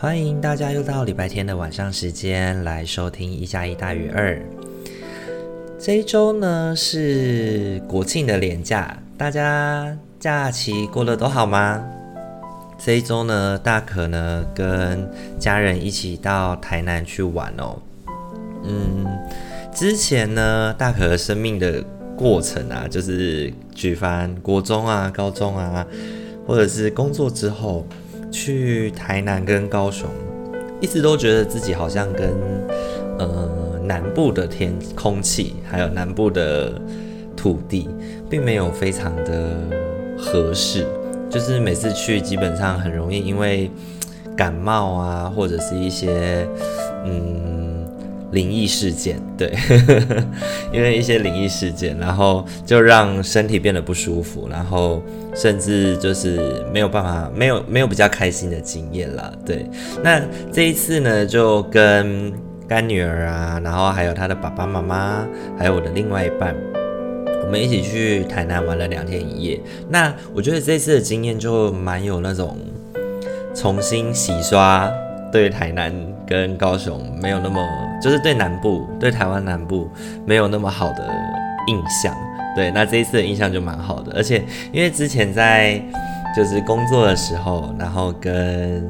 欢迎大家又到礼拜天的晚上时间来收听一加一大于二。这一周呢是国庆的连假，大家假期过得都好吗？这一周呢，大可呢跟家人一起到台南去玩哦。嗯，之前呢，大可生命的过程啊，就是举凡国中啊、高中啊，或者是工作之后。去台南跟高雄，一直都觉得自己好像跟呃南部的天空气，还有南部的土地，并没有非常的合适。就是每次去，基本上很容易因为感冒啊，或者是一些嗯灵异事件，对，因为一些灵异事件，然后就让身体变得不舒服，然后。甚至就是没有办法，没有没有比较开心的经验了。对，那这一次呢，就跟干女儿啊，然后还有她的爸爸妈妈，还有我的另外一半，我们一起去台南玩了两天一夜。那我觉得这次的经验就蛮有那种重新洗刷对台南跟高雄没有那么，就是对南部对台湾南部没有那么好的印象。对，那这一次的印象就蛮好的，而且因为之前在就是工作的时候，然后跟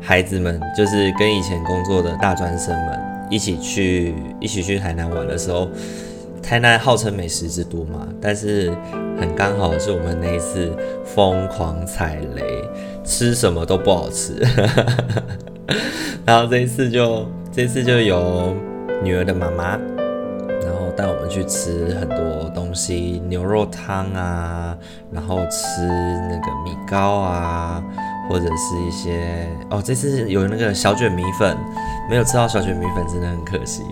孩子们，就是跟以前工作的大专生们一起去一起去台南玩的时候，台南号称美食之都嘛，但是很刚好是我们那一次疯狂踩雷，吃什么都不好吃，然后这一次就这次就由女儿的妈妈。然后带我们去吃很多东西，牛肉汤啊，然后吃那个米糕啊，或者是一些哦，这次有那个小卷米粉，没有吃到小卷米粉真的很可惜，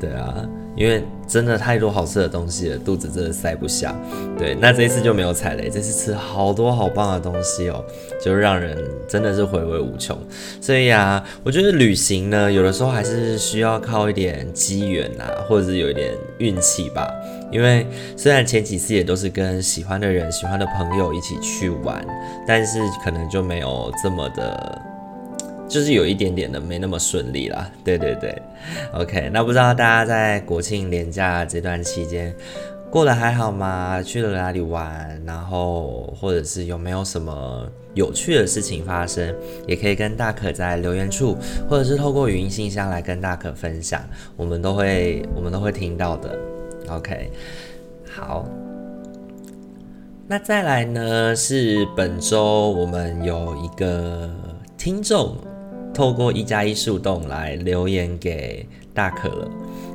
对啊。因为真的太多好吃的东西了，肚子真的塞不下。对，那这一次就没有踩雷，这次吃好多好棒的东西哦，就让人真的是回味无穷。所以啊，我觉得旅行呢，有的时候还是需要靠一点机缘啊，或者是有一点运气吧。因为虽然前几次也都是跟喜欢的人、喜欢的朋友一起去玩，但是可能就没有这么的。就是有一点点的没那么顺利啦，对对对，OK，那不知道大家在国庆连假这段期间过得还好吗？去了哪里玩？然后或者是有没有什么有趣的事情发生？也可以跟大可在留言处，或者是透过语音信箱来跟大可分享，我们都会我们都会听到的，OK，好，那再来呢是本周我们有一个听众。透过一加一树洞来留言给大可了，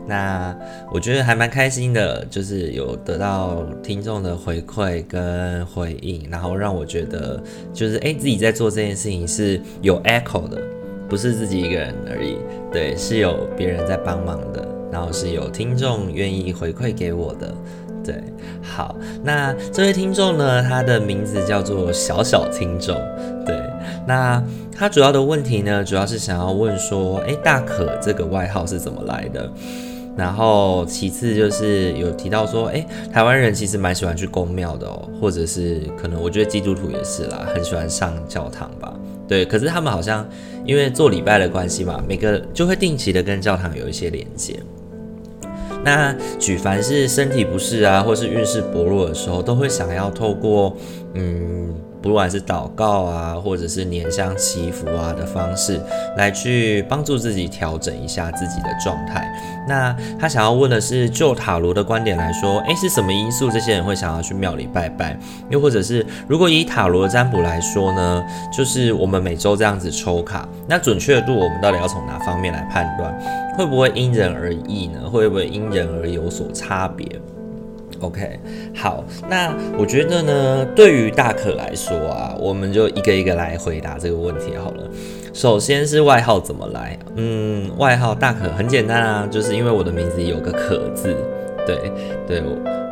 那我觉得还蛮开心的，就是有得到听众的回馈跟回应，然后让我觉得就是哎、自己在做这件事情是有 echo 的，不是自己一个人而已，对，是有别人在帮忙的，然后是有听众愿意回馈给我的，对，好，那这位听众呢，他的名字叫做小小听众，对，那。他主要的问题呢，主要是想要问说，诶，大可这个外号是怎么来的？然后其次就是有提到说，诶，台湾人其实蛮喜欢去宫庙的哦，或者是可能我觉得基督徒也是啦，很喜欢上教堂吧。对，可是他们好像因为做礼拜的关系嘛，每个就会定期的跟教堂有一些连接。那举凡是身体不适啊，或是运势薄弱的时候，都会想要透过嗯。不管是祷告啊，或者是拈香祈福啊的方式，来去帮助自己调整一下自己的状态。那他想要问的是，就塔罗的观点来说，诶，是什么因素这些人会想要去庙里拜拜？又或者是，如果以塔罗占卜来说呢，就是我们每周这样子抽卡，那准确度我们到底要从哪方面来判断？会不会因人而异呢？会不会因人而有所差别？OK，好，那我觉得呢，对于大可来说啊，我们就一个一个来回答这个问题好了。首先是外号怎么来？嗯，外号大可很简单啊，就是因为我的名字有个可字，对对，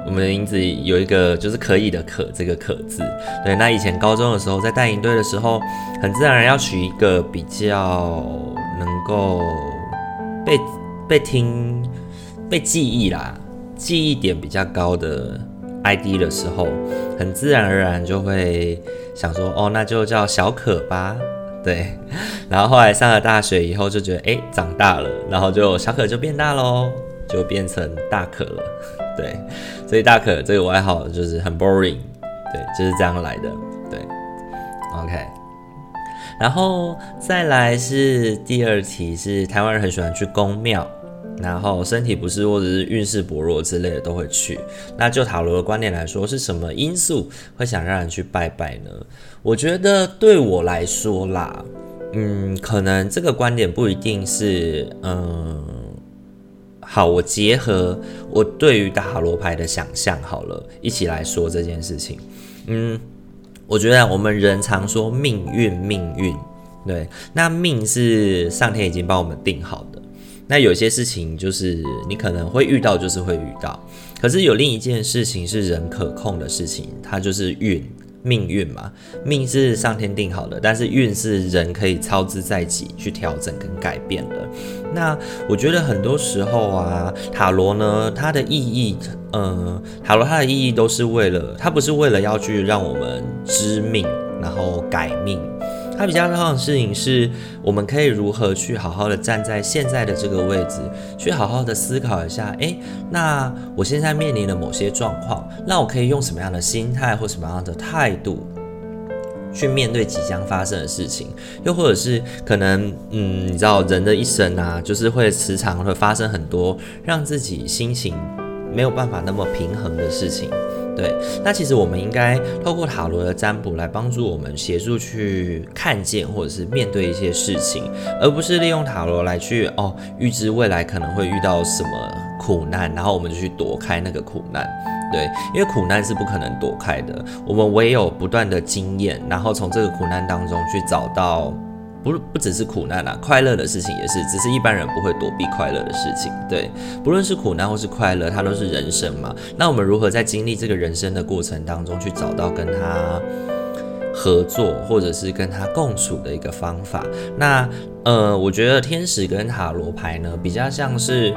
我们的名字有一个就是可以的可这个可字，对。那以前高中的时候在带营队的时候，很自然而然要取一个比较能够被被听被记忆啦。记忆点比较高的 ID 的时候，很自然而然就会想说，哦，那就叫小可吧，对。然后后来上了大学以后，就觉得，哎，长大了，然后就小可就变大喽，就变成大可了，对。所以大可这个外号就是很 boring，对，就是这样来的，对。OK，然后再来是第二题，是台湾人很喜欢去宫庙。然后身体不适或者是运势薄弱之类的都会去。那就塔罗的观点来说，是什么因素会想让人去拜拜呢？我觉得对我来说啦，嗯，可能这个观点不一定是，嗯，好，我结合我对于塔罗牌的想象好了，一起来说这件事情。嗯，我觉得我们人常说命运，命运，对，那命是上天已经帮我们定好的。那有些事情就是你可能会遇到，就是会遇到。可是有另一件事情是人可控的事情，它就是运，命运嘛。命是上天定好的，但是运是人可以操之在己去调整跟改变的。那我觉得很多时候啊，塔罗呢，它的意义，呃，塔罗它的意义都是为了，它不是为了要去让我们知命，然后改命。它比较重要的事情是，我们可以如何去好好的站在现在的这个位置，去好好的思考一下，诶，那我现在面临的某些状况，那我可以用什么样的心态或什么样的态度去面对即将发生的事情？又或者是可能，嗯，你知道人的一生啊，就是会时常会发生很多让自己心情没有办法那么平衡的事情。对，那其实我们应该透过塔罗的占卜来帮助我们协助去看见或者是面对一些事情，而不是利用塔罗来去哦预知未来可能会遇到什么苦难，然后我们就去躲开那个苦难。对，因为苦难是不可能躲开的，我们唯有不断的经验，然后从这个苦难当中去找到。不不只是苦难啊，快乐的事情也是，只是一般人不会躲避快乐的事情。对，不论是苦难或是快乐，它都是人生嘛。那我们如何在经历这个人生的过程当中，去找到跟他合作，或者是跟他共处的一个方法？那呃，我觉得天使跟塔罗牌呢，比较像是。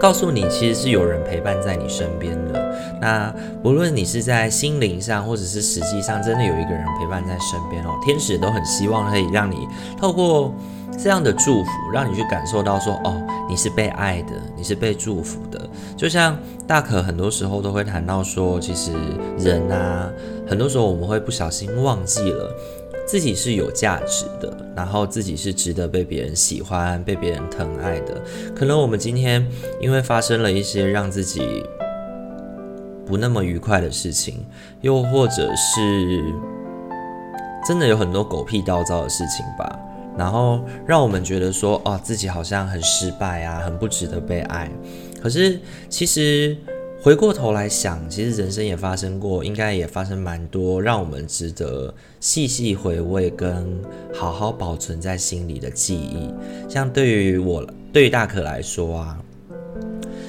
告诉你，其实是有人陪伴在你身边的。那不论你是在心灵上，或者是实际上，真的有一个人陪伴在身边哦。天使都很希望可以让你透过这样的祝福，让你去感受到说，哦，你是被爱的，你是被祝福的。就像大可很多时候都会谈到说，其实人啊，很多时候我们会不小心忘记了。自己是有价值的，然后自己是值得被别人喜欢、被别人疼爱的。可能我们今天因为发生了一些让自己不那么愉快的事情，又或者是真的有很多狗屁倒灶的事情吧，然后让我们觉得说，哦，自己好像很失败啊，很不值得被爱。可是其实。回过头来想，其实人生也发生过，应该也发生蛮多让我们值得细细回味跟好好保存在心里的记忆。像对于我，对于大可来说啊，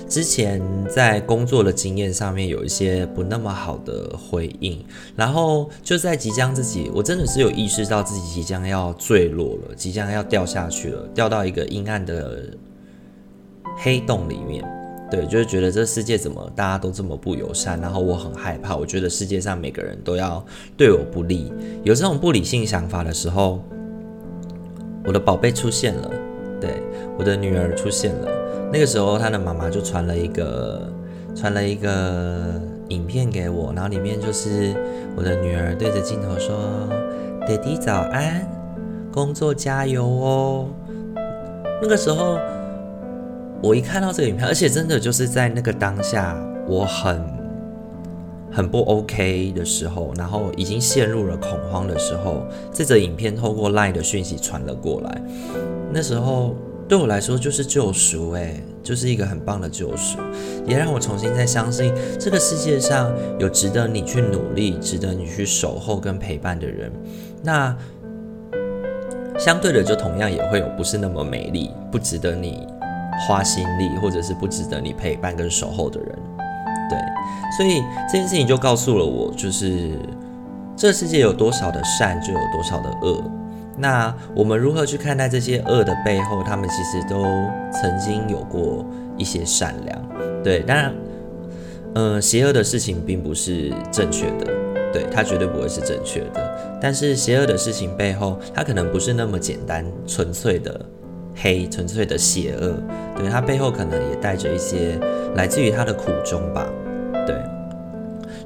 之前在工作的经验上面有一些不那么好的回应，然后就在即将自己，我真的是有意识到自己即将要坠落了，即将要掉下去了，掉到一个阴暗的黑洞里面。对，就是觉得这世界怎么大家都这么不友善，然后我很害怕。我觉得世界上每个人都要对我不利，有这种不理性想法的时候，我的宝贝出现了，对，我的女儿出现了。那个时候，她的妈妈就传了一个传了一个影片给我，然后里面就是我的女儿对着镜头说：“爹地早安，工作加油哦。”那个时候。我一看到这个影片，而且真的就是在那个当下，我很很不 OK 的时候，然后已经陷入了恐慌的时候，这则影片透过 LINE 的讯息传了过来。那时候对我来说就是救赎，诶，就是一个很棒的救赎，也让我重新再相信这个世界上有值得你去努力、值得你去守候跟陪伴的人。那相对的，就同样也会有不是那么美丽、不值得你花心力，或者是不值得你陪伴跟守候的人。对，所以这件事情就告诉了我，就是这世界有多少的善，就有多少的恶。那我们如何去看待这些恶的背后？他们其实都曾经有过一些善良。对，当然，嗯、邪恶的事情并不是正确的，对，它绝对不会是正确的。但是邪恶的事情背后，它可能不是那么简单、纯粹的黑、纯粹的邪恶。对，它背后可能也带着一些来自于它的苦衷吧。对。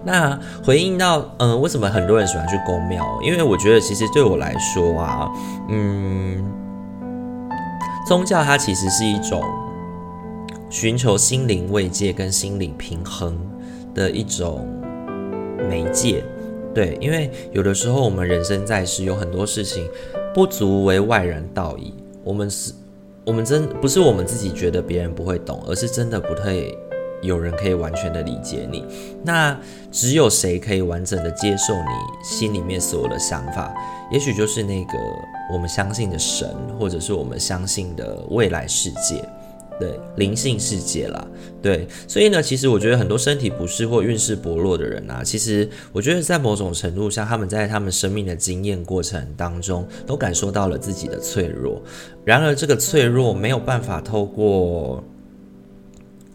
那回应到，嗯、呃，为什么很多人喜欢去宫庙？因为我觉得，其实对我来说啊，嗯，宗教它其实是一种寻求心灵慰藉跟心灵平衡的一种媒介。对，因为有的时候我们人生在世，有很多事情不足为外人道矣。我们是，我们真不是我们自己觉得别人不会懂，而是真的不太。有人可以完全的理解你，那只有谁可以完整的接受你心里面所有的想法？也许就是那个我们相信的神，或者是我们相信的未来世界，对，灵性世界啦，对。所以呢，其实我觉得很多身体不适或运势薄弱的人啊，其实我觉得在某种程度上，他们在他们生命的经验过程当中，都感受到了自己的脆弱。然而，这个脆弱没有办法透过。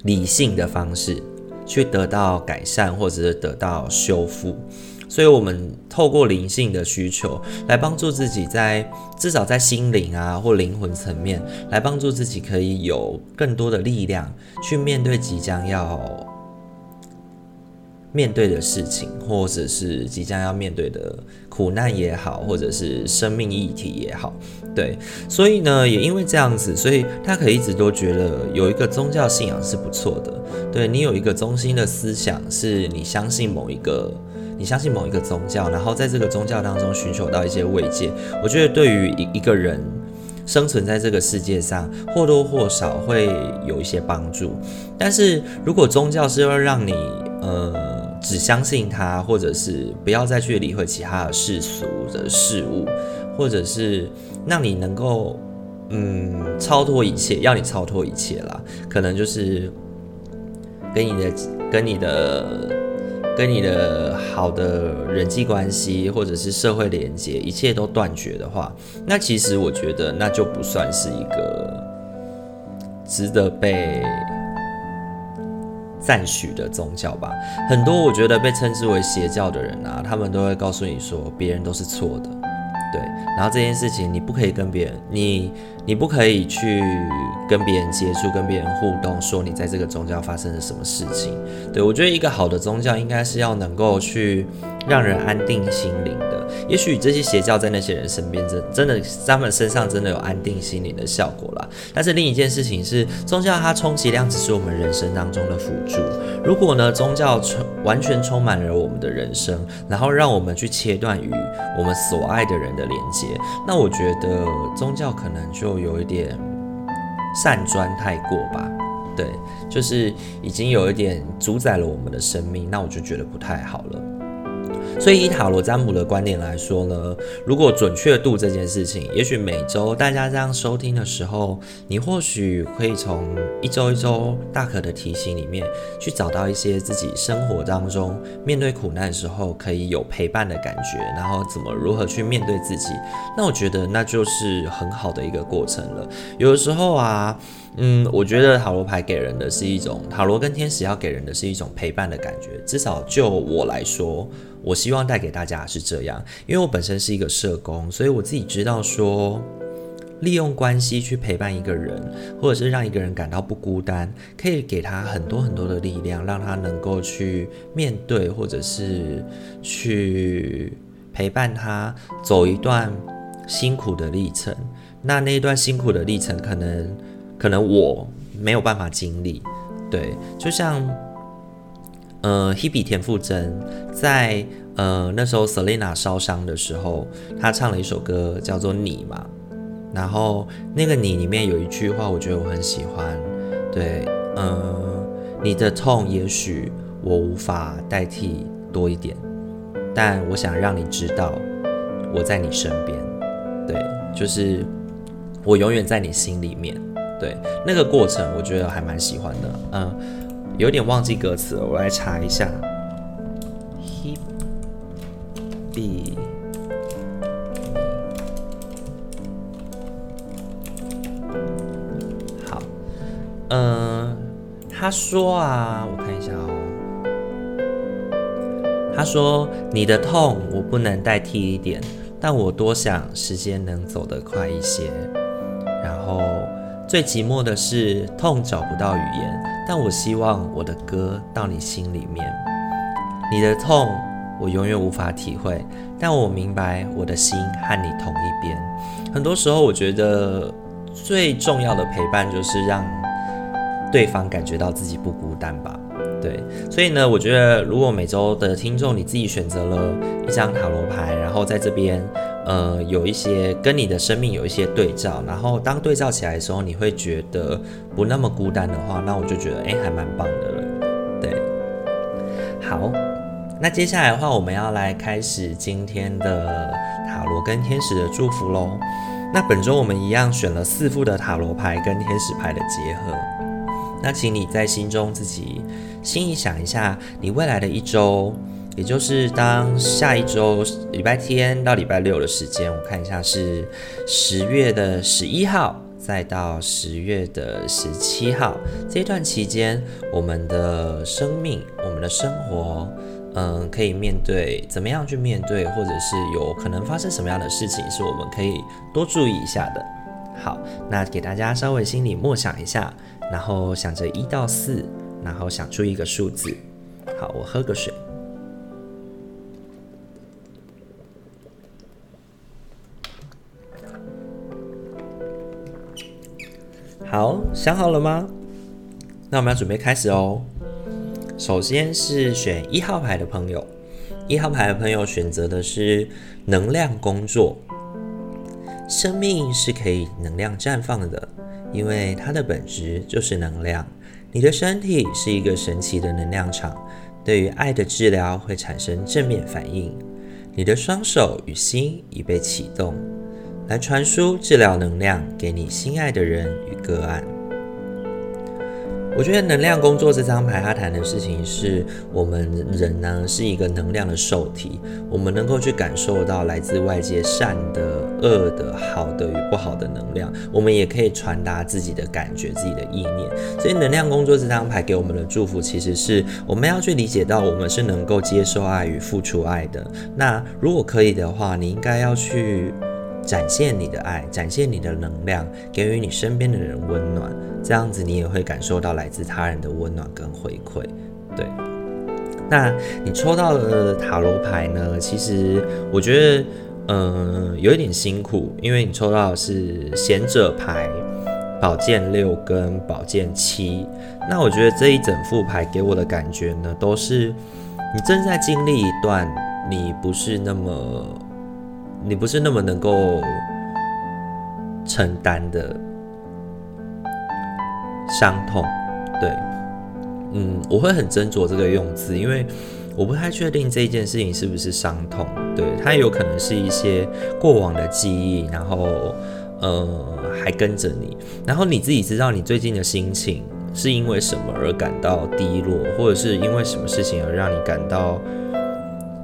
理性的方式去得到改善，或者是得到修复，所以我们透过灵性的需求来帮助自己在，至少在心灵啊或灵魂层面，来帮助自己可以有更多的力量去面对即将要。面对的事情，或者是即将要面对的苦难也好，或者是生命议题也好，对，所以呢，也因为这样子，所以他可以一直都觉得有一个宗教信仰是不错的。对，你有一个中心的思想，是你相信某一个，你相信某一个宗教，然后在这个宗教当中寻求到一些慰藉，我觉得对于一一个人生存在这个世界上，或多或少会有一些帮助。但是如果宗教是要让你，呃。只相信他，或者是不要再去理会其他的世俗的事物，或者是让你能够嗯超脱一切，要你超脱一切啦，可能就是跟你的、跟你的、跟你的好的人际关系，或者是社会连接，一切都断绝的话，那其实我觉得那就不算是一个值得被。赞许的宗教吧，很多我觉得被称之为邪教的人啊，他们都会告诉你说别人都是错的，对，然后这件事情你不可以跟别人，你你不可以去跟别人接触，跟别人互动，说你在这个宗教发生了什么事情，对，我觉得一个好的宗教应该是要能够去让人安定心灵的。也许这些邪教在那些人身边真真的，他们身上真的有安定心灵的效果啦。但是另一件事情是，宗教它充其量只是我们人生当中的辅助。如果呢，宗教充完全充满了我们的人生，然后让我们去切断与我们所爱的人的连接，那我觉得宗教可能就有一点善专太过吧。对，就是已经有一点主宰了我们的生命，那我就觉得不太好了。所以以塔罗占卜的观点来说呢，如果准确度这件事情，也许每周大家这样收听的时候，你或许可以从一周一周大可的提醒里面，去找到一些自己生活当中面对苦难的时候可以有陪伴的感觉，然后怎么如何去面对自己，那我觉得那就是很好的一个过程了。有的时候啊。嗯，我觉得塔罗牌给人的是一种，塔罗跟天使要给人的是一种陪伴的感觉。至少就我来说，我希望带给大家是这样。因为我本身是一个社工，所以我自己知道说，利用关系去陪伴一个人，或者是让一个人感到不孤单，可以给他很多很多的力量，让他能够去面对，或者是去陪伴他走一段辛苦的历程。那那一段辛苦的历程，可能。可能我没有办法经历，对，就像呃，Hebe 田馥甄在呃那时候 Selina 烧伤的时候，她唱了一首歌叫做《你》嘛，然后那个《你》里面有一句话，我觉得我很喜欢，对，嗯，你的痛也许我无法代替多一点，但我想让你知道我在你身边。对，就是我永远在你心里面。对，那个过程我觉得还蛮喜欢的。嗯，有点忘记歌词了，我来查一下。Hebe 好。嗯，他说啊，我看一下哦。他说：“你的痛我不能代替一点，但我多想时间能走得快一些。然后最寂寞的是痛找不到语言，但我希望我的歌到你心里面。你的痛我永远无法体会，但我明白我的心和你同一边。很多时候，我觉得最重要的陪伴就是让。”对方感觉到自己不孤单吧？对，所以呢，我觉得如果每周的听众你自己选择了一张塔罗牌，然后在这边，呃，有一些跟你的生命有一些对照，然后当对照起来的时候，你会觉得不那么孤单的话，那我就觉得诶，还蛮棒的了。对，好，那接下来的话，我们要来开始今天的塔罗跟天使的祝福喽。那本周我们一样选了四副的塔罗牌跟天使牌的结合。那请你在心中自己心里想一下，你未来的一周，也就是当下一周礼拜天到礼拜六的时间，我看一下是十月的十一号，再到十月的十七号这段期间，我们的生命、我们的生活，嗯，可以面对怎么样去面对，或者是有可能发生什么样的事情，是我们可以多注意一下的。好，那给大家稍微心里默想一下。然后想着一到四，然后想出一个数字。好，我喝个水。好，想好了吗？那我们要准备开始哦。首先是选一号牌的朋友，一号牌的朋友选择的是能量工作。生命是可以能量绽放的。因为它的本质就是能量，你的身体是一个神奇的能量场，对于爱的治疗会产生正面反应。你的双手与心已被启动，来传输治疗能量给你心爱的人与个案。我觉得能量工作这张牌，它谈的事情是我们人呢是一个能量的受体，我们能够去感受到来自外界善的、恶的、好的与不好的能量，我们也可以传达自己的感觉、自己的意念。所以能量工作这张牌给我们的祝福，其实是我们要去理解到，我们是能够接受爱与付出爱的。那如果可以的话，你应该要去。展现你的爱，展现你的能量，给予你身边的人温暖，这样子你也会感受到来自他人的温暖跟回馈。对，那你抽到的塔罗牌呢？其实我觉得，嗯、有一点辛苦，因为你抽到的是贤者牌、宝剑六跟宝剑七。那我觉得这一整副牌给我的感觉呢，都是你正在经历一段你不是那么。你不是那么能够承担的伤痛，对，嗯，我会很斟酌这个用字，因为我不太确定这件事情是不是伤痛，对，它有可能是一些过往的记忆，然后呃还跟着你，然后你自己知道你最近的心情是因为什么而感到低落，或者是因为什么事情而让你感到。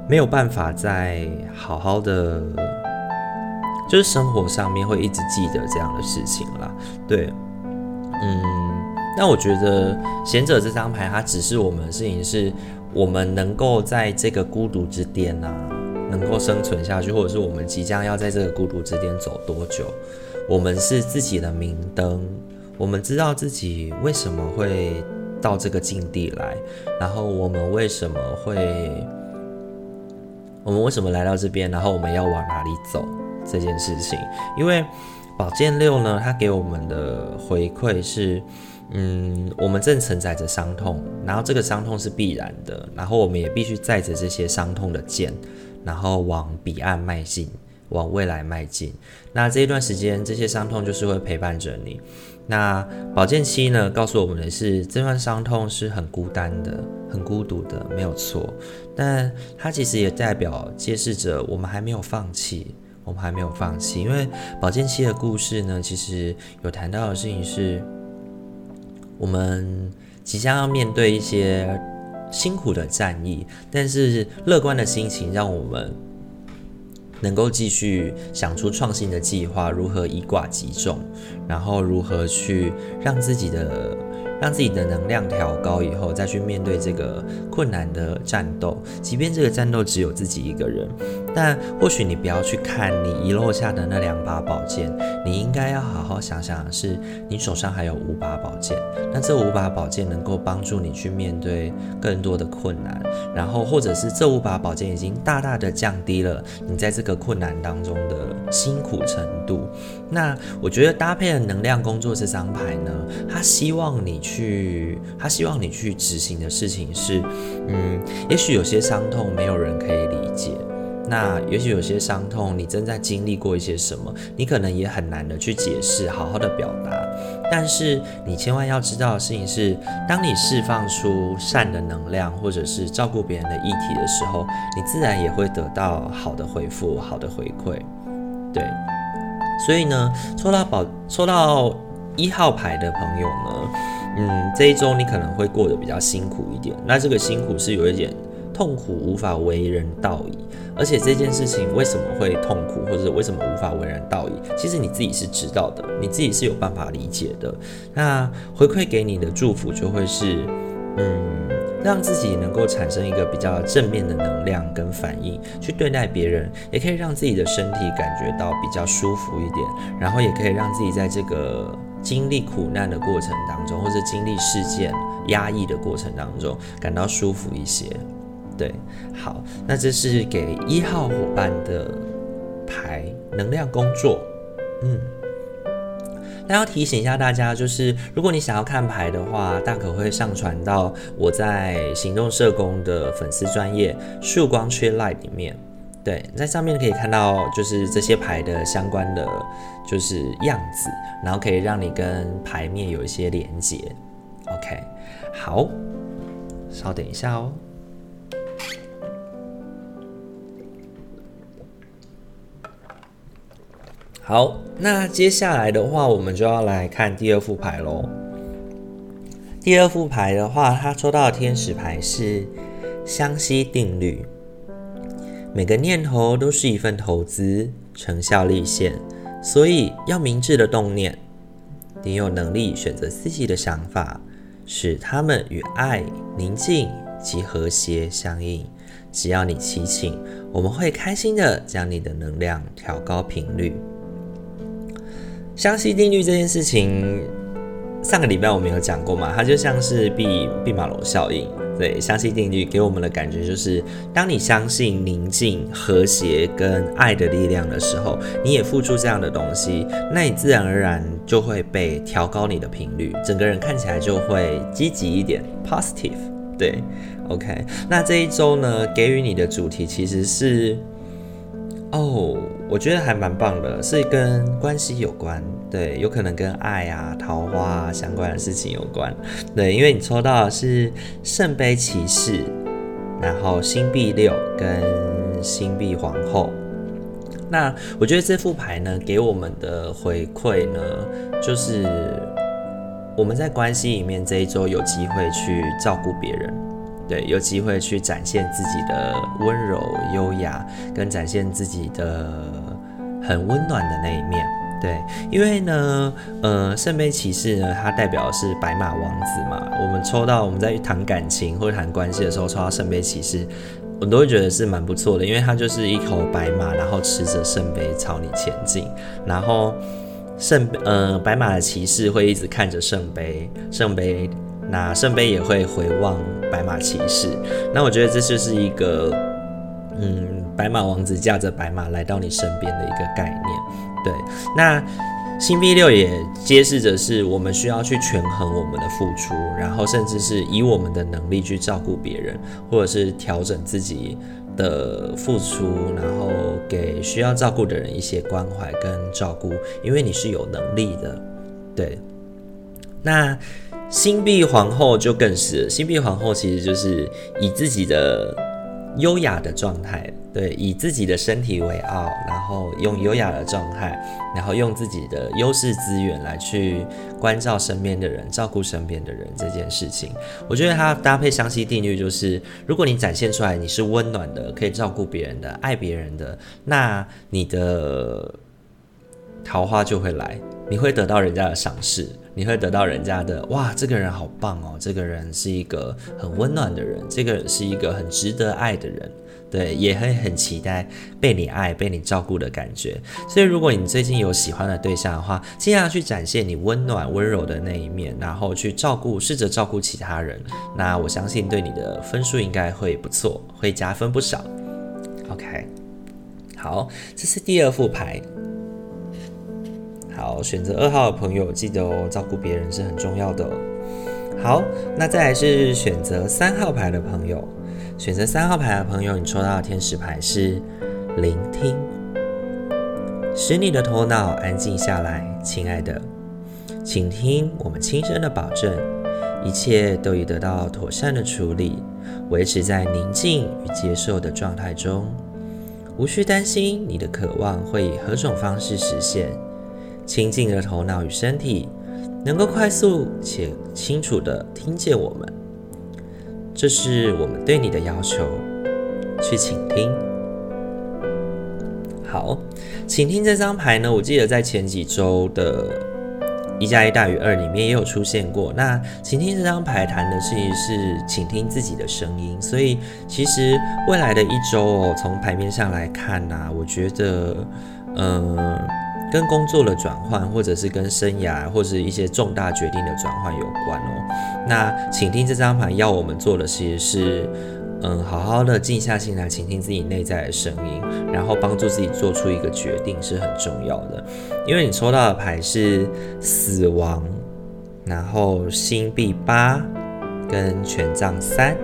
没有办法再好好的，就是生活上面会一直记得这样的事情啦。对，嗯，那我觉得贤者这张牌，它指示我们的事情是，我们能够在这个孤独之巅啊，能够生存下去，或者是我们即将要在这个孤独之巅走多久，我们是自己的明灯，我们知道自己为什么会到这个境地来，然后我们为什么会。我们为什么来到这边？然后我们要往哪里走？这件事情，因为宝剑六呢，它给我们的回馈是，嗯，我们正承载着伤痛，然后这个伤痛是必然的，然后我们也必须载着这些伤痛的剑，然后往彼岸迈进，往未来迈进。那这一段时间，这些伤痛就是会陪伴着你。那宝剑七呢，告诉我们的是，这段伤痛是很孤单的、很孤独的，没有错。但它其实也代表揭示着我们还没有放弃，我们还没有放弃。因为宝剑七的故事呢，其实有谈到的事情是，我们即将要面对一些辛苦的战役，但是乐观的心情让我们。能够继续想出创新的计划，如何以寡击众，然后如何去让自己的。让自己的能量调高以后，再去面对这个困难的战斗。即便这个战斗只有自己一个人，但或许你不要去看你遗落下的那两把宝剑，你应该要好好想想的是，你手上还有五把宝剑。那这五把宝剑能够帮助你去面对更多的困难，然后或者是这五把宝剑已经大大的降低了你在这个困难当中的辛苦程度。那我觉得搭配了能量工作这张牌呢，他希望你。去，去他希望你去执行的事情是，嗯，也许有些伤痛没有人可以理解，那也许有些伤痛你正在经历过一些什么，你可能也很难的去解释，好好的表达。但是你千万要知道的事情是，当你释放出善的能量，或者是照顾别人的议题的时候，你自然也会得到好的回复，好的回馈。对，所以呢，抽到宝，抽到一号牌的朋友呢。嗯，这一周你可能会过得比较辛苦一点，那这个辛苦是有一点痛苦，无法为人道矣。而且这件事情为什么会痛苦，或者为什么无法为人道矣，其实你自己是知道的，你自己是有办法理解的。那回馈给你的祝福就会是，嗯，让自己能够产生一个比较正面的能量跟反应去对待别人，也可以让自己的身体感觉到比较舒服一点，然后也可以让自己在这个。经历苦难的过程当中，或者经历事件压抑的过程当中，感到舒服一些。对，好，那这是给一号伙伴的牌能量工作。嗯，那要提醒一下大家，就是如果你想要看牌的话，大可会上传到我在行动社工的粉丝专业曙光圈 Light 里面。对，在上面可以看到，就是这些牌的相关的，就是样子，然后可以让你跟牌面有一些连接。OK，好，稍等一下哦。好，那接下来的话，我们就要来看第二副牌喽。第二副牌的话，它抽到的天使牌是相吸定律。每个念头都是一份投资，成效立现，所以要明智的动念。你有能力选择自己的想法，使他们与爱、宁静及和谐相应。只要你祈请，我们会开心的将你的能量调高频率。相信定律这件事情，上个礼拜我们有讲过嘛？它就像是毕毕马龙效应。对，相信定律给我们的感觉就是，当你相信宁静、和谐跟爱的力量的时候，你也付出这样的东西，那你自然而然就会被调高你的频率，整个人看起来就会积极一点，positive。对，OK。那这一周呢，给予你的主题其实是，哦。我觉得还蛮棒的，是跟关系有关，对，有可能跟爱啊、桃花啊相关的事情有关，对，因为你抽到的是圣杯骑士，然后星币六跟星币皇后。那我觉得这副牌呢，给我们的回馈呢，就是我们在关系里面这一周有机会去照顾别人。对，有机会去展现自己的温柔、优雅，跟展现自己的很温暖的那一面。对，因为呢，呃，圣杯骑士呢，它代表的是白马王子嘛。我们抽到我们在谈感情或者谈关系的时候，抽到圣杯骑士，我都会觉得是蛮不错的，因为它就是一头白马，然后持着圣杯朝你前进，然后圣呃白马的骑士会一直看着圣杯，圣杯。那圣杯也会回望白马骑士，那我觉得这就是一个，嗯，白马王子驾着白马来到你身边的一个概念。对，那星币六也揭示着是我们需要去权衡我们的付出，然后甚至是以我们的能力去照顾别人，或者是调整自己的付出，然后给需要照顾的人一些关怀跟照顾，因为你是有能力的，对。那星币皇后就更是，星币皇后其实就是以自己的优雅的状态。对，以自己的身体为傲，然后用优雅的状态，然后用自己的优势资源来去关照身边的人，照顾身边的人这件事情，我觉得它搭配相吸定律，就是如果你展现出来你是温暖的，可以照顾别人的，爱别人的，那你的桃花就会来，你会得到人家的赏识，你会得到人家的哇，这个人好棒哦，这个人是一个很温暖的人，这个人是一个很值得爱的人。对，也会很期待被你爱、被你照顾的感觉。所以，如果你最近有喜欢的对象的话，尽量去展现你温暖、温柔的那一面，然后去照顾、试着照顾其他人。那我相信对你的分数应该会不错，会加分不少。OK，好，这是第二副牌。好，选择二号的朋友记得哦，照顾别人是很重要的哦。好，那再来是选择三号牌的朋友。选择三号牌的朋友，你抽到的天使牌是聆听，使你的头脑安静下来，亲爱的，请听我们轻声的保证，一切都已得到妥善的处理，维持在宁静与接受的状态中，无需担心你的渴望会以何种方式实现。清静的头脑与身体能够快速且清楚地听见我们。这是我们对你的要求，去倾听。好，倾听这张牌呢，我记得在前几周的一加一大于二里面也有出现过。那倾听这张牌谈的是是倾听自己的声音，所以其实未来的一周哦，从牌面上来看呢，我觉得，嗯。跟工作的转换，或者是跟生涯，或者是一些重大决定的转换有关哦。那倾听这张牌要我们做的，其实是，嗯，好好的静下心来倾听自己内在的声音，然后帮助自己做出一个决定是很重要的。因为你抽到的牌是死亡，然后星币八跟权杖三。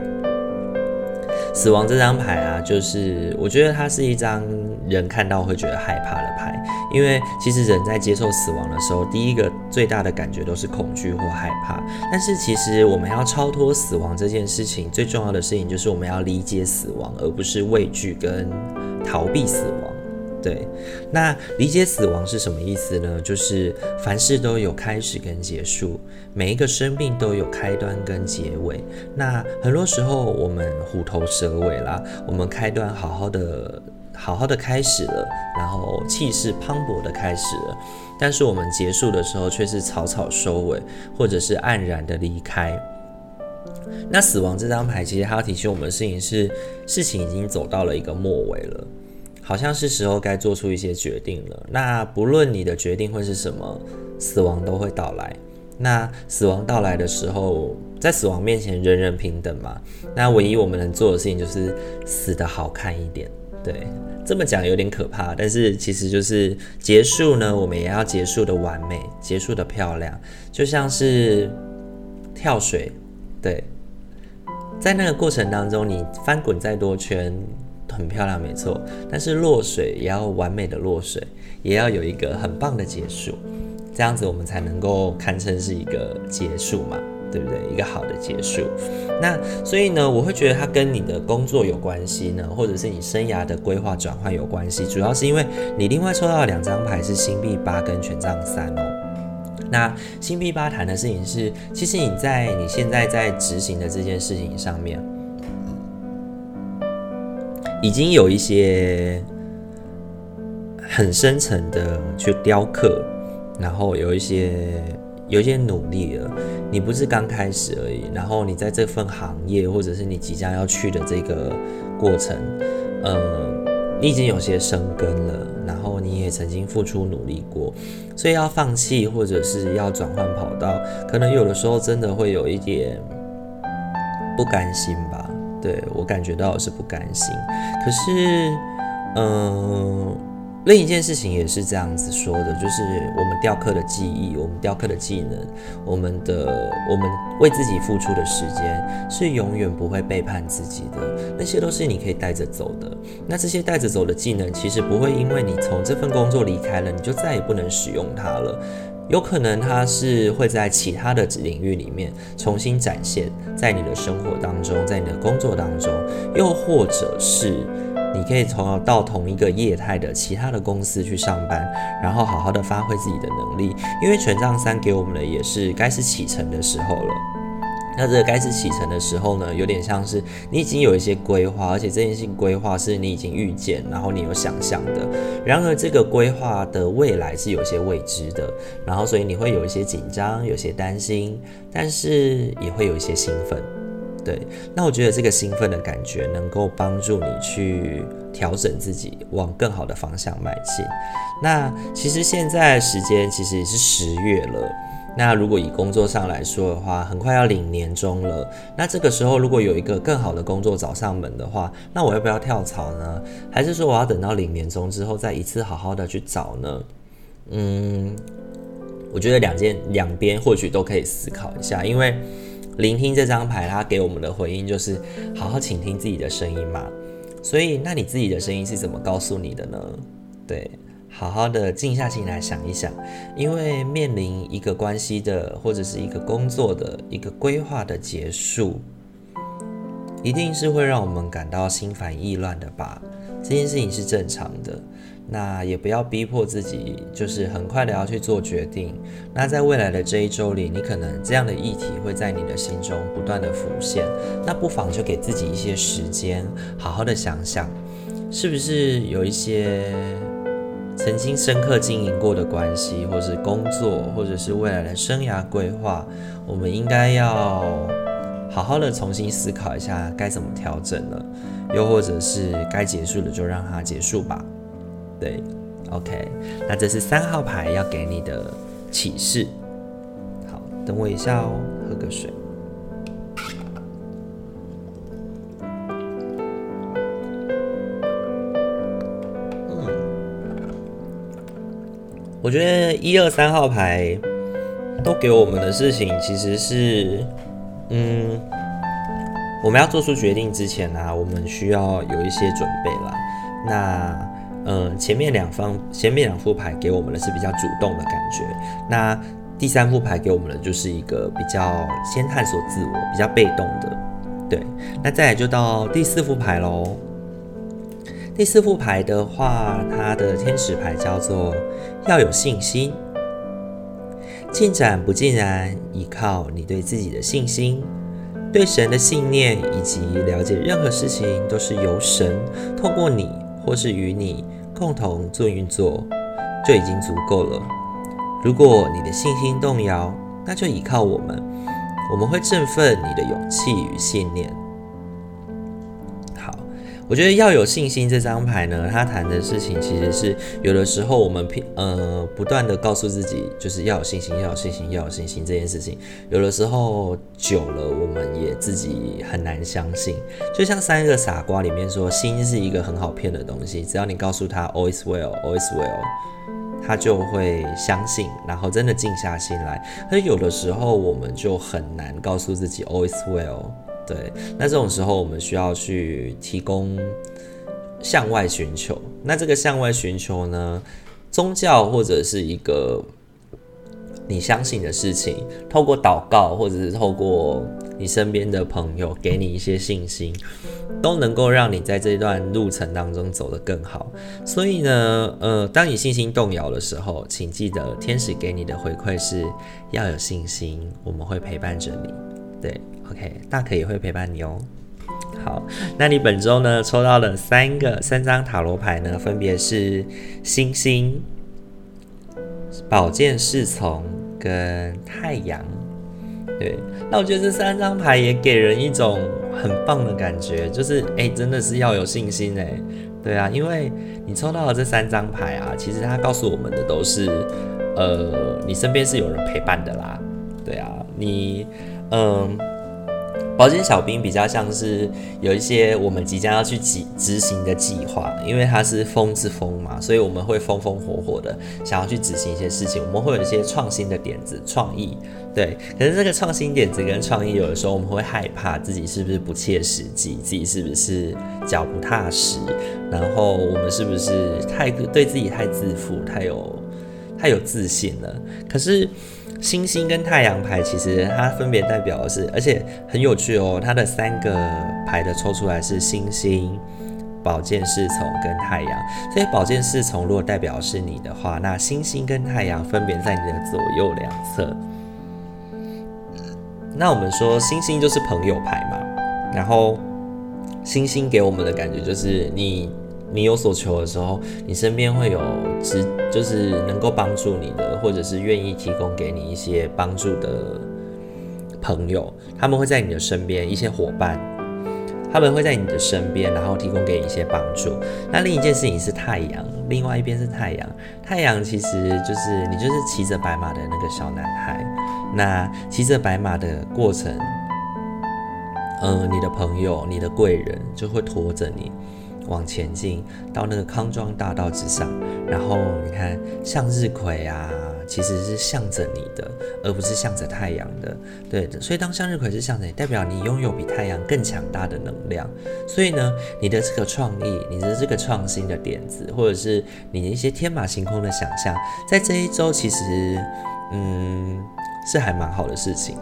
死亡这张牌啊，就是我觉得它是一张人看到会觉得害怕的牌，因为其实人在接受死亡的时候，第一个最大的感觉都是恐惧或害怕。但是其实我们要超脱死亡这件事情，最重要的事情就是我们要理解死亡，而不是畏惧跟逃避死亡。对，那理解死亡是什么意思呢？就是凡事都有开始跟结束，每一个生命都有开端跟结尾。那很多时候我们虎头蛇尾啦，我们开端好好的、好好的开始了，然后气势磅礴的开始了，但是我们结束的时候却是草草收尾，或者是黯然的离开。那死亡这张牌其实它要提醒我们的事情是，事情已经走到了一个末尾了。好像是时候该做出一些决定了。那不论你的决定会是什么，死亡都会到来。那死亡到来的时候，在死亡面前人人平等嘛。那唯一我们能做的事情就是死得好看一点。对，这么讲有点可怕，但是其实就是结束呢，我们也要结束的完美，结束的漂亮，就像是跳水。对，在那个过程当中，你翻滚再多圈。很漂亮，没错，但是落水也要完美的落水，也要有一个很棒的结束，这样子我们才能够堪称是一个结束嘛，对不对？一个好的结束。那所以呢，我会觉得它跟你的工作有关系呢，或者是你生涯的规划转换有关系，主要是因为你另外抽到两张牌是星币八跟权杖三哦。那星币八谈的事情是，其实你在你现在在执行的这件事情上面。已经有一些很深层的去雕刻，然后有一些有些努力了。你不是刚开始而已，然后你在这份行业，或者是你即将要去的这个过程，嗯，你已经有些生根了，然后你也曾经付出努力过，所以要放弃或者是要转换跑道，可能有的时候真的会有一点不甘心吧。对，我感觉到是不甘心，可是，嗯、另一件事情也是这样子说的，就是我们雕刻的技艺，我们雕刻的技能，我们的我们为自己付出的时间，是永远不会背叛自己的。那些都是你可以带着走的。那这些带着走的技能，其实不会因为你从这份工作离开了，你就再也不能使用它了。有可能它是会在其他的领域里面重新展现，在你的生活当中，在你的工作当中，又或者是。你可以从到同一个业态的其他的公司去上班，然后好好的发挥自己的能力，因为权杖三给我们的也是该是启程的时候了。那这个该是启程的时候呢，有点像是你已经有一些规划，而且这件事情规划是你已经预见，然后你有想象的。然而这个规划的未来是有些未知的，然后所以你会有一些紧张，有些担心，但是也会有一些兴奋。对，那我觉得这个兴奋的感觉能够帮助你去调整自己，往更好的方向迈进。那其实现在时间其实也是十月了，那如果以工作上来说的话，很快要领年终了。那这个时候如果有一个更好的工作找上门的话，那我要不要跳槽呢？还是说我要等到领年终之后再一次好好的去找呢？嗯，我觉得两件两边或许都可以思考一下，因为。聆听这张牌，它给我们的回应就是好好倾听自己的声音嘛。所以，那你自己的声音是怎么告诉你的呢？对，好好的静下心来想一想，因为面临一个关系的或者是一个工作的一个规划的结束，一定是会让我们感到心烦意乱的吧？这件事情是正常的。那也不要逼迫自己，就是很快的要去做决定。那在未来的这一周里，你可能这样的议题会在你的心中不断的浮现。那不妨就给自己一些时间，好好的想想，是不是有一些曾经深刻经营过的关系，或是工作，或者是未来的生涯规划，我们应该要好好的重新思考一下该怎么调整了，又或者是该结束的就让它结束吧。对，OK，那这是三号牌要给你的启示。好，等我一下哦，喝个水。嗯，我觉得一二三号牌都给我们的事情其实是，嗯，我们要做出决定之前呢、我们需要有一些准备啦。那嗯，前面两方前面两副牌给我们的是比较主动的感觉，那第三副牌给我们的就是一个比较先探索自我、比较被动的。对，那再来就到第四副牌喽。第四副牌的话，它的天使牌叫做要有信心，进展不尽然依靠你对自己的信心、对神的信念，以及了解任何事情都是由神透过你。或是与你共同做运作，就已经足够了。如果你的信心动摇，那就依靠我们，我们会振奋你的勇气与信念。我觉得要有信心。这张牌呢，它谈的事情其实是有的时候我们呃不断的告诉自己，就是要有信心，要有信心，要有信心这件事情，有的时候久了，我们也自己很难相信。就像三个傻瓜里面说，心是一个很好骗的东西，只要你告诉他 all is well, all is well，他就会相信，然后真的静下心来。可是有的时候我们就很难告诉自己 all is well。对，那这种时候我们需要去提供向外寻求。那这个向外寻求呢，宗教或者是一个你相信的事情，透过祷告或者是透过你身边的朋友给你一些信心，都能够让你在这段路程当中走得更好。所以呢，呃，当你信心动摇的时候，请记得天使给你的回馈是要有信心，我们会陪伴着你。对。OK，大可也会陪伴你哦。好，那你本周呢抽到了三个三张塔罗牌呢，分别是星星、宝剑侍从跟太阳。对，那我觉得这三张牌也给人一种很棒的感觉，就是哎，真的是要有信心哎。对啊，因为你抽到的这三张牌啊，其实它告诉我们的都是，呃，你身边是有人陪伴的啦。对啊，你嗯。宝剑小兵比较像是有一些我们即将要去执执行的计划，因为它是风之风嘛，所以我们会风风火火的想要去执行一些事情。我们会有一些创新的点子、创意，对。可是这个创新点子跟创意，有的时候我们会害怕自己是不是不切实际，自己是不是脚不踏实，然后我们是不是太对自己太自负、太有太有自信了。可是。星星跟太阳牌其实它分别代表的是，而且很有趣哦。它的三个牌的抽出来是星星、宝剑侍从跟太阳。所以宝剑侍从如果代表是你的话，那星星跟太阳分别在你的左右两侧。那我们说星星就是朋友牌嘛，然后星星给我们的感觉就是你。你有所求的时候，你身边会有只就是能够帮助你的，或者是愿意提供给你一些帮助的朋友，他们会在你的身边，一些伙伴，他们会在你的身边，然后提供给你一些帮助。那另一件事情是太阳，另外一边是太阳，太阳其实就是你就是骑着白马的那个小男孩，那骑着白马的过程，嗯，你的朋友、你的贵人就会拖着你。往前进到那个康庄大道之上，然后你看向日葵啊，其实是向着你的，而不是向着太阳的。对，所以当向日葵是向着你，代表你拥有比太阳更强大的能量。所以呢，你的这个创意，你的这个创新的点子，或者是你的一些天马行空的想象，在这一周其实，嗯，是还蛮好的事情。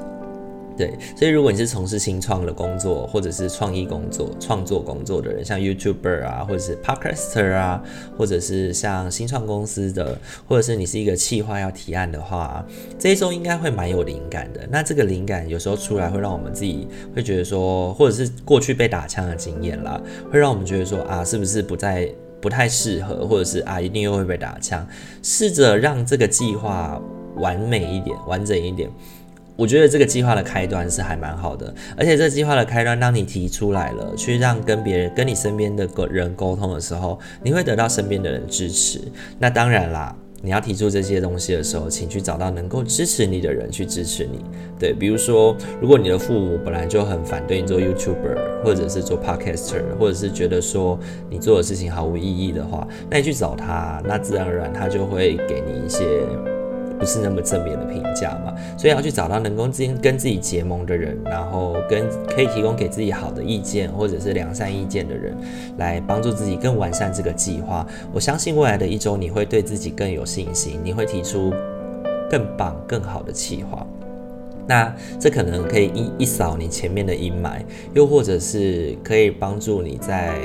对，所以如果你是从事新创的工作，或者是创意工作、创作工作的人，像 YouTuber 啊，或者是 Podcaster 啊，或者是像新创公司的，或者是你是一个企划要提案的话，这一周应该会蛮有灵感的。那这个灵感有时候出来，会让我们自己会觉得说，或者是过去被打枪的经验啦，会让我们觉得说啊，是不是不再不太适合，或者是啊，一定又会被打枪。试着让这个计划完美一点、完整一点。我觉得这个计划的开端是还蛮好的，而且这计划的开端，当你提出来了，去让跟别人、跟你身边的个人沟通的时候，你会得到身边的人支持。那当然啦，你要提出这些东西的时候，请去找到能够支持你的人去支持你。对，比如说，如果你的父母本来就很反对你做 YouTuber，或者是做 Podcaster，或者是觉得说你做的事情毫无意义的话，那你去找他，那自然而然他就会给你一些。不是那么正面的评价嘛，所以要去找到能够自跟自己结盟的人，然后跟可以提供给自己好的意见或者是良善意见的人，来帮助自己更完善这个计划。我相信未来的一周你会对自己更有信心，你会提出更棒、更好的计划。那这可能可以一一扫你前面的阴霾，又或者是可以帮助你在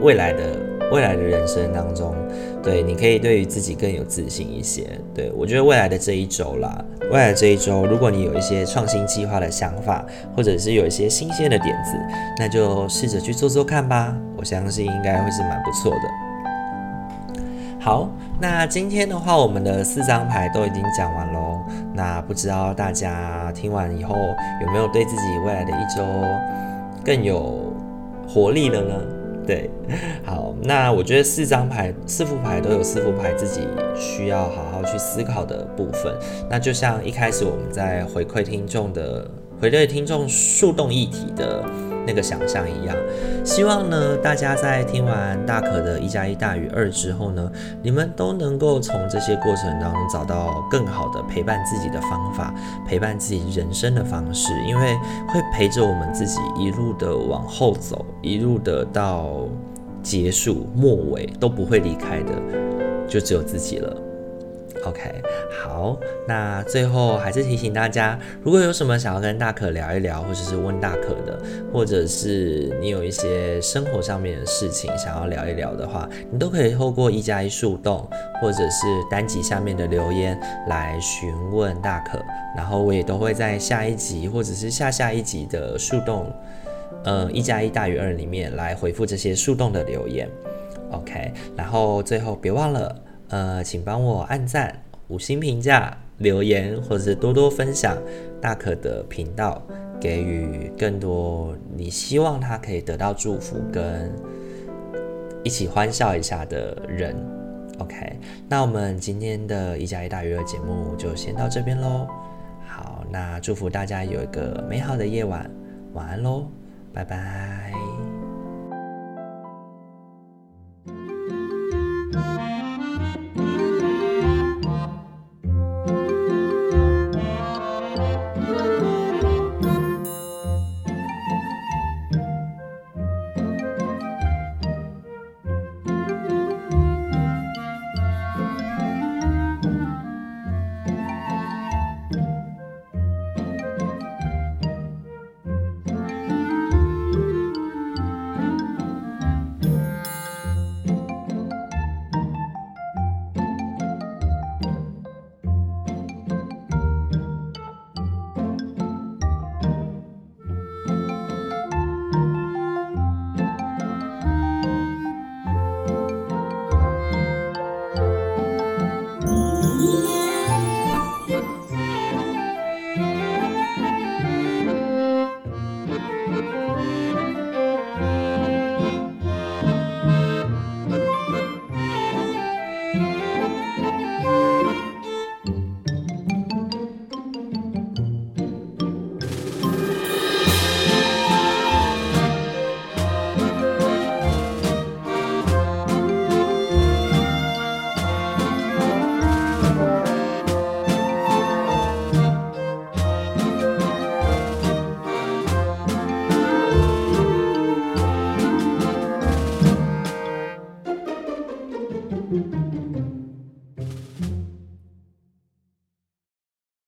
未来的。未来的人生当中，对，你可以对于自己更有自信一些。对，我觉得未来的这一周啦，未来这一周，如果你有一些创新计划的想法，或者是有一些新鲜的点子，那就试着去做做看吧。我相信应该会是蛮不错的。好，那今天的话，我们的四张牌都已经讲完喽。那不知道大家听完以后，有没有对自己未来的一周更有活力了呢？对，好，那我觉得四张牌、四副牌都有四副牌自己需要好好去思考的部分。那就像一开始我们在回馈听众的、回馈听众树洞议题的那个想象一样，希望呢大家在听完大可的一加一大于二之后呢，你们都能够从这些过程当中找到更好的陪伴自己的方法，陪伴自己人生的方式，因为会陪着我们自己一路的往后走。一路的到结束末尾都不会离开的，就只有自己了。OK，好，那最后还是提醒大家，如果有什么想要跟大可聊一聊，或者是问大可的，或者是你有一些生活上面的事情想要聊一聊的话，你都可以透过一加一树洞，或者是单集下面的留言来询问大可，然后我也都会在下一集或者是下下一集的树洞。嗯，一加一大于二里面来回复这些树洞的留言，OK。然后最后别忘了，呃，请帮我按赞、五星评价、留言，或者是多多分享大可的频道，给予更多你希望他可以得到祝福跟一起欢笑一下的人，OK。那我们今天的一加一大于二节目就先到这边喽。好，那祝福大家有一个美好的夜晚。晚安喽，拜拜。